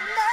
no!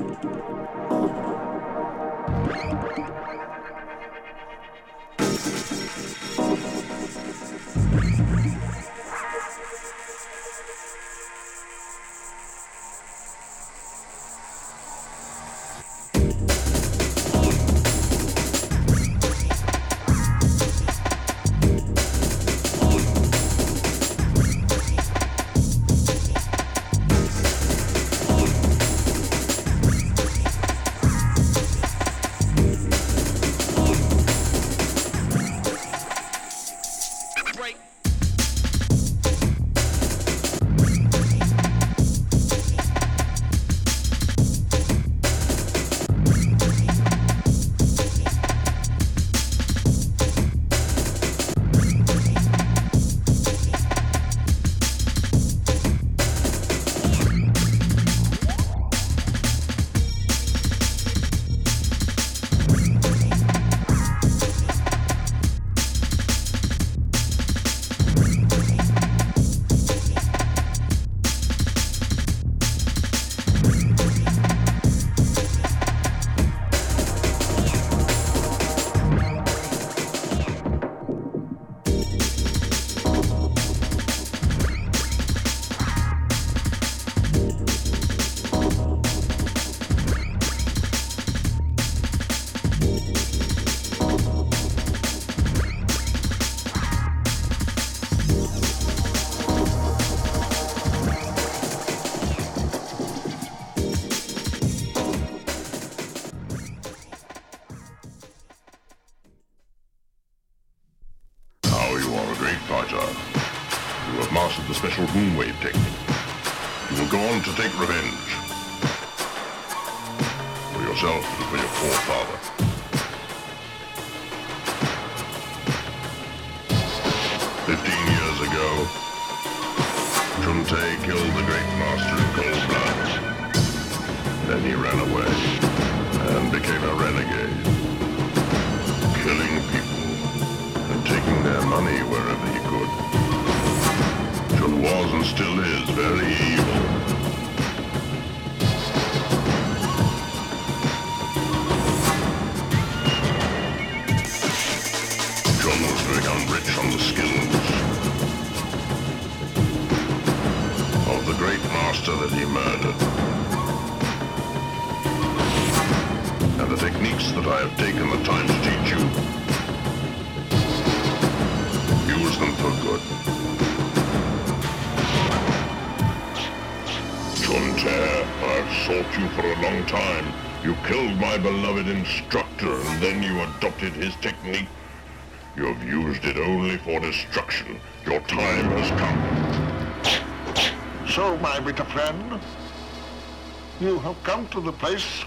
Thank you. Beloved instructor and then you adopted his technique. You have used it only for destruction. Your time has come. So, my bitter friend, you have come to the place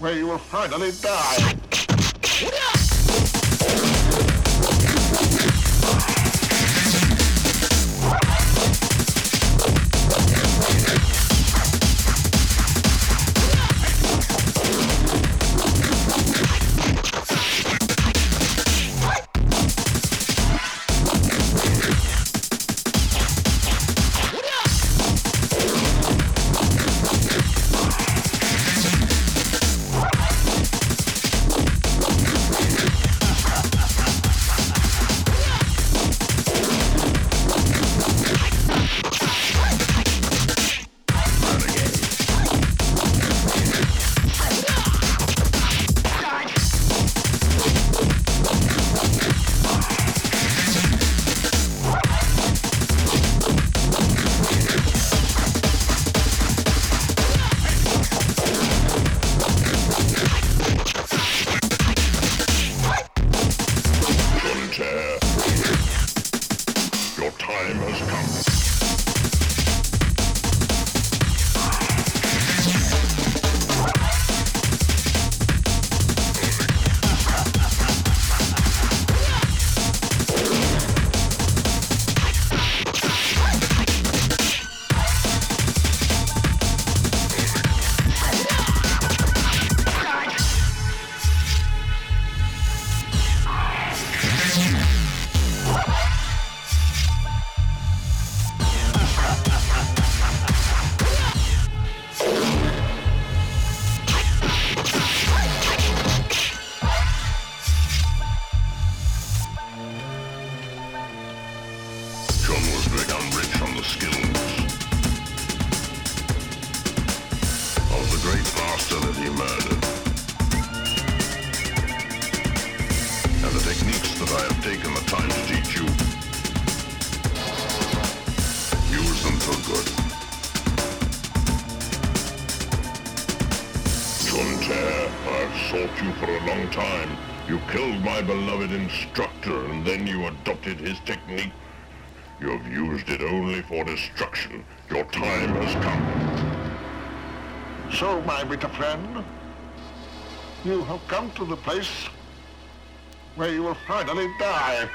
where you will finally die. destruction. Your time has come. So, my bitter friend, you have come to the place where you will finally die.